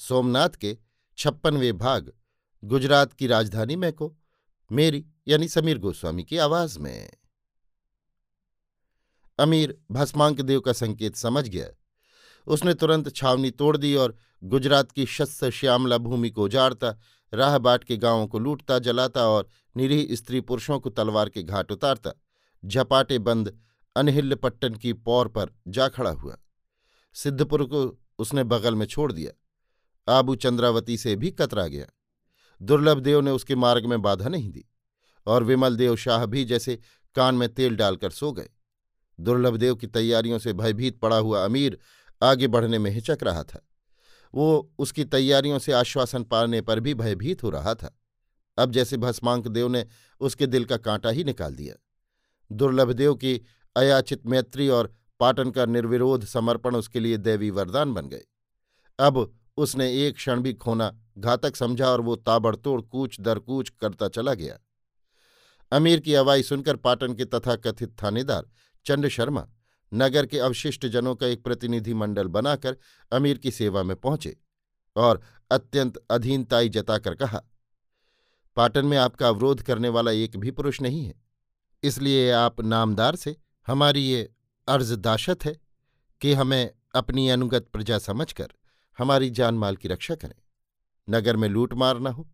सोमनाथ के छप्पनवे भाग, गुजरात की राजधानी में को मेरी यानी समीर गोस्वामी की आवाज़ में। अमीर भस्मांक देव का संकेत समझ गया। उसने तुरंत छावनी तोड़ दी और गुजरात की शस्त्र श्यामला भूमि को उजाड़ता, राह बाट के गाँवों को लूटता, जलाता और निरीह स्त्री पुरुषों को तलवार के घाट उतारता। झपाटे बंद अनहिल्य पट्टन की पौर पर जा खड़ा हुआ। सिद्धपुर को उसने बगल में छोड़ दिया। आबू चंद्रावती से भी कतरा गया। दुर्लभ देव ने उसके मार्ग में बाधा नहीं दी और विमल देव शाह भी जैसे कान में तेल डालकर सो गए। दुर्लभ देव की तैयारियों से भयभीत पड़ा हुआ अमीर आगे बढ़ने में हिचक रहा था। वो उसकी तैयारियों से आश्वासन पाने पर भी भयभीत हो रहा था। अब जैसे भस्मांक देव ने उसके दिल का कांटा ही निकाल दिया। दुर्लभ देव की अयाचित मैत्री और पाटन का निर्विरोध समर्पण उसके लिए देवी वरदान बन गए। अब उसने एक क्षण भी खोना घातक समझा और वो ताबड़तोड़ कूच दर कूच करता चला गया। अमीर की अवाई सुनकर पाटन के तथाकथित थानेदार चंड शर्मा नगर के अवशिष्ट जनों का एक प्रतिनिधि मंडल बनाकर अमीर की सेवा में पहुँचे और अत्यंत अधीनताई जताकर कहा, पाटन में आपका अवरोध करने वाला एक भी पुरुष नहीं है। इसलिए आप नामदार से हमारी ये अर्जदाशत है कि हमें अपनी अनुगत प्रजा समझकर हमारी जान माल की रक्षा करें। नगर में लूट मार न हो।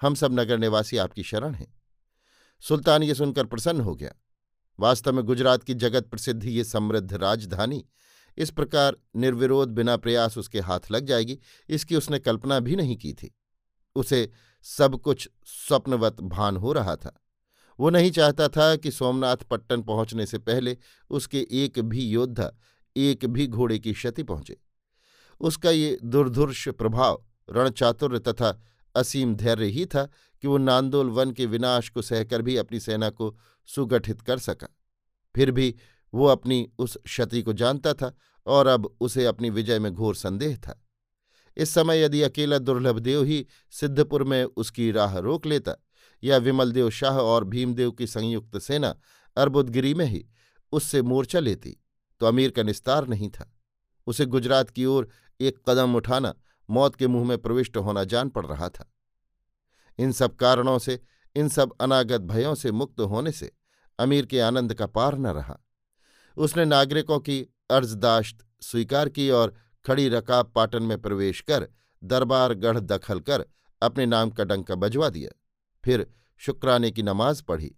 हम सब नगर निवासी आपकी शरण हैं। सुल्तान ये सुनकर प्रसन्न हो गया। वास्तव में गुजरात की जगत प्रसिद्ध ये समृद्ध राजधानी, इस प्रकार निर्विरोध बिना प्रयास उसके हाथ लग जाएगी, इसकी उसने कल्पना भी नहीं की थी। उसे सब कुछ स्वप्नवत भान हो रहा था। वो नहीं चाहता था कि सोमनाथ पट्टन पहुँचने से पहले उसके एक भी योद्धा, एक भी घोड़े की क्षति पहुँचे। उसका ये दुर्धुर्ष प्रभाव रणचातुर्य तथा असीम धैर्य ही था कि वो नांदोल वन के विनाश को सहकर भी अपनी सेना को सुगठित कर सका। फिर भी वो अपनी उस क्षति को जानता था और अब उसे अपनी विजय में घोर संदेह था। इस समय यदि अकेला दुर्लभदेव ही सिद्धपुर में उसकी राह रोक लेता, या विमलदेव शाह और भीमदेव की संयुक्त सेना अर्बुदगिरी में ही उससे मोर्चा लेती तो अमीर का निस्तार नहीं था। उसे गुजरात की ओर एक कदम उठाना मौत के मुँह में प्रविष्ट होना जान पड़ रहा था। इन सब कारणों से, इन सब अनागत भयों से मुक्त होने से अमीर के आनंद का पार न रहा। उसने नागरिकों की अर्जदाश्त स्वीकार की और खड़ी रकाब पाटन में प्रवेश कर दरबार गढ़ दखल कर अपने नाम का डंका बजवा दिया। फिर शुक्राने की नमाज़ पढ़ी।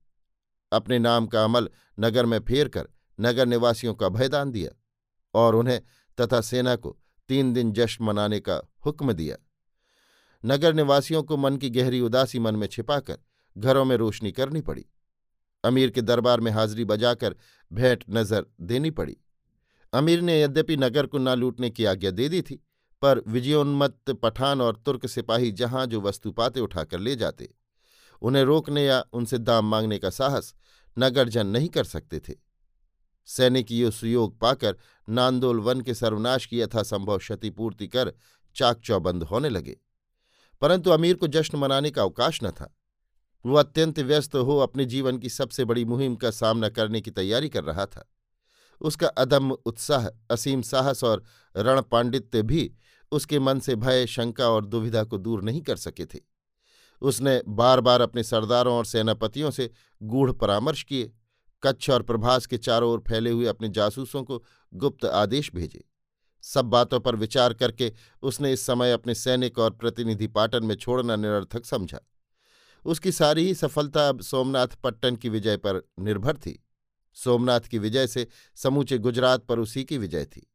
अपने नाम का अमल नगर में फेर कर नगर निवासियों का भयदान दिया और उन्हें तथा सेना को तीन दिन जश्न मनाने का हुक्म दिया। नगर निवासियों को मन की गहरी उदासी मन में छिपाकर घरों में रोशनी करनी पड़ी। अमीर के दरबार में हाजिरी बजाकर भेंट नज़र देनी पड़ी। अमीर ने यद्यपि नगर को न लूटने की आज्ञा दे दी थी, पर विजयोन्मत्त पठान और तुर्क सिपाही जहाँ जो वस्तु पाते उठाकर ले जाते, उन्हें रोकने या उनसे दाम मांगने का साहस नगरजन नहीं कर सकते थे। सैनिक ये सुयोग पाकर नांदोल वन के सर्वनाश की यथासंभव क्षतिपूर्ति कर चाक चौबंद होने लगे। परंतु अमीर को जश्न मनाने का अवकाश न था। वो अत्यंत व्यस्त हो अपने जीवन की सबसे बड़ी मुहिम का सामना करने की तैयारी कर रहा था। उसका अदम्य उत्साह, असीम साहस और रण पांडित्य भी उसके मन से भय, शंका और दुविधा को दूर नहीं कर सके थे। उसने बार बार अपने सरदारों और सेनापतियों से गूढ़ परामर्श किए। कच्छ और प्रभास के चारों ओर फैले हुए अपने जासूसों को गुप्त आदेश भेजे। सब बातों पर विचार करके उसने इस समय अपने सैनिक और प्रतिनिधि पाटन में छोड़ना निरर्थक समझा। उसकी सारी ही सफलता अब सोमनाथ पट्टन की विजय पर निर्भर थी। सोमनाथ की विजय से समूचे गुजरात पर उसी की विजय थी।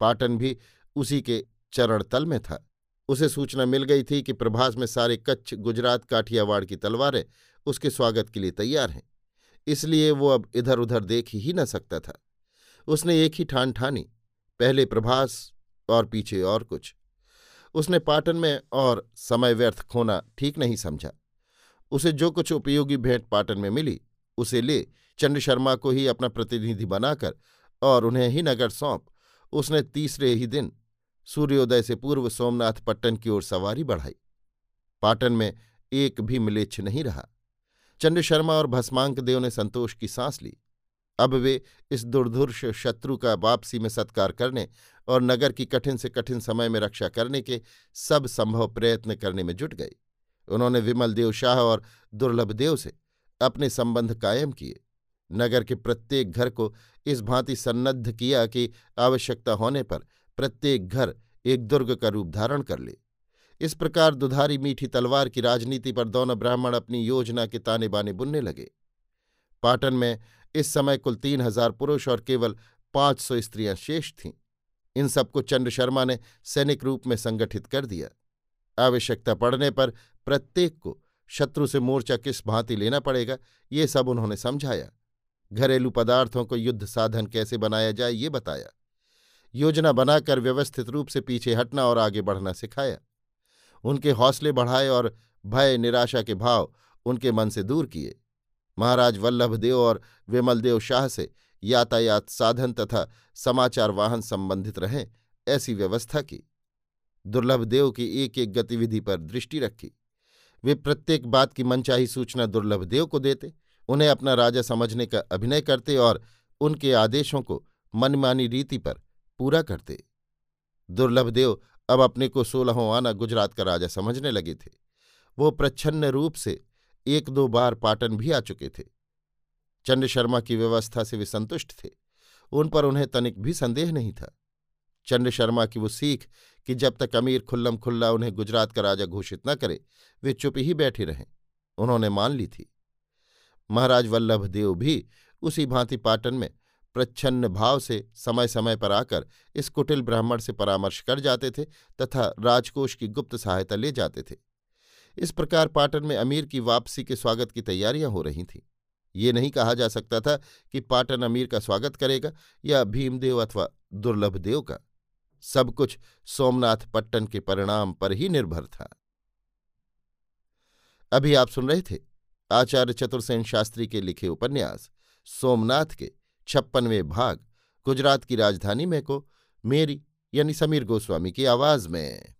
पाटन भी उसी के चरण तल में था। उसे सूचना मिल गई थी कि प्रभास में सारे कच्छ, गुजरात, काठियावाड़ की तलवारें उसके स्वागत के लिए तैयार हैं। इसलिए वो अब इधर उधर देख ही न सकता था। उसने एक ही ठान ठानी, पहले प्रभास और पीछे और कुछ। उसने पाटन में और समय व्यर्थ खोना ठीक नहीं समझा। उसे जो कुछ उपयोगी भेंट पाटन में मिली, उसे ले चंद्र शर्मा को ही अपना प्रतिनिधि बनाकर और उन्हें ही नगर सौंप। उसने तीसरे ही दिन सूर्योदय से पूर्व सोमनाथ पट्टन की ओर सवारी बढ़ाई। पाटन में एक भी मिलेच्छ नहीं रहा। चंद्र शर्मा और भस्मांक देव ने संतोष की सांस ली। अब वे इस दुर्धुर्ष शत्रु का वापसी में सत्कार करने और नगर की कठिन से कठिन समय में रक्षा करने के सब संभव प्रयत्न करने में जुट गए। उन्होंने विमल देव शाह और दुर्लभ देव से अपने संबंध कायम किए। नगर के प्रत्येक घर को इस भांति सन्नद्ध किया कि आवश्यकता होने पर प्रत्येक घर एक दुर्ग का रूप धारण कर ले। इस प्रकार दुधारी मीठी तलवार की राजनीति पर दोनों ब्राह्मण अपनी योजना के ताने बाने बुनने लगे। पाटन में इस समय कुल तीन हज़ार पुरुष और केवल पाँच सौ स्त्रियाँ शेष थीं। इन सबको चंद्र शर्मा ने सैनिक रूप में संगठित कर दिया। आवश्यकता पड़ने पर प्रत्येक को शत्रु से मोर्चा किस भांति लेना पड़ेगा, ये सब उन्होंने समझाया। घरेलू पदार्थों को युद्ध साधन कैसे बनाया जाए, ये बताया। योजना बनाकर व्यवस्थित रूप से पीछे हटना और आगे बढ़ना सिखाया। उनके हौसले बढ़ाए और भय, निराशा के भाव उनके मन से दूर किए। महाराज वल्लभदेव और विमलदेव शाह से यातायात साधन तथा समाचार वाहन संबंधित रहें, ऐसी व्यवस्था की। दुर्लभदेव की एक एक गतिविधि पर दृष्टि रखी। वे प्रत्येक बात की मनचाही सूचना दुर्लभदेव को देते, उन्हें अपना राजा समझने का अभिनय करते और उनके आदेशों को मनमानी रीति पर पूरा करते। दुर्लभदेव अब अपने को सोलहों आना गुजरात का राजा समझने लगे थे। वो प्रच्छन्न रूप से एक दो बार पाटन भी आ चुके थे। चंड शर्मा की व्यवस्था से वे संतुष्ट थे। उन पर उन्हें तनिक भी संदेह नहीं था। चंद्र शर्मा की वो सीख कि जब तक अमीर खुल्लम खुल्ला उन्हें गुजरात का राजा घोषित न करे, वे चुप ही बैठे रहें। उन्होंने मान ली थी। महाराज वल्लभ देव भी उसी भांति पाटन में प्रच्छन्न भाव से समय समय पर आकर इस कुटिल ब्राह्मण से परामर्श कर जाते थे तथा राजकोष की गुप्त सहायता ले जाते थे। इस प्रकार पाटन में अमीर की वापसी के स्वागत की तैयारियाँ हो रही थीं। ये नहीं कहा जा सकता था कि पाटन अमीर का स्वागत करेगा या भीमदेव अथवा दुर्लभदेव का। सब कुछ सोमनाथ पट्टन के परिणाम पर ही निर्भर था। अभी आप सुन रहे थे आचार्य चतुर्सेन शास्त्री के लिखे उपन्यास सोमनाथ के छप्पनवें भाग गुजरात की राजधानी में को मेरी यानी समीर गोस्वामी की आवाज़ में।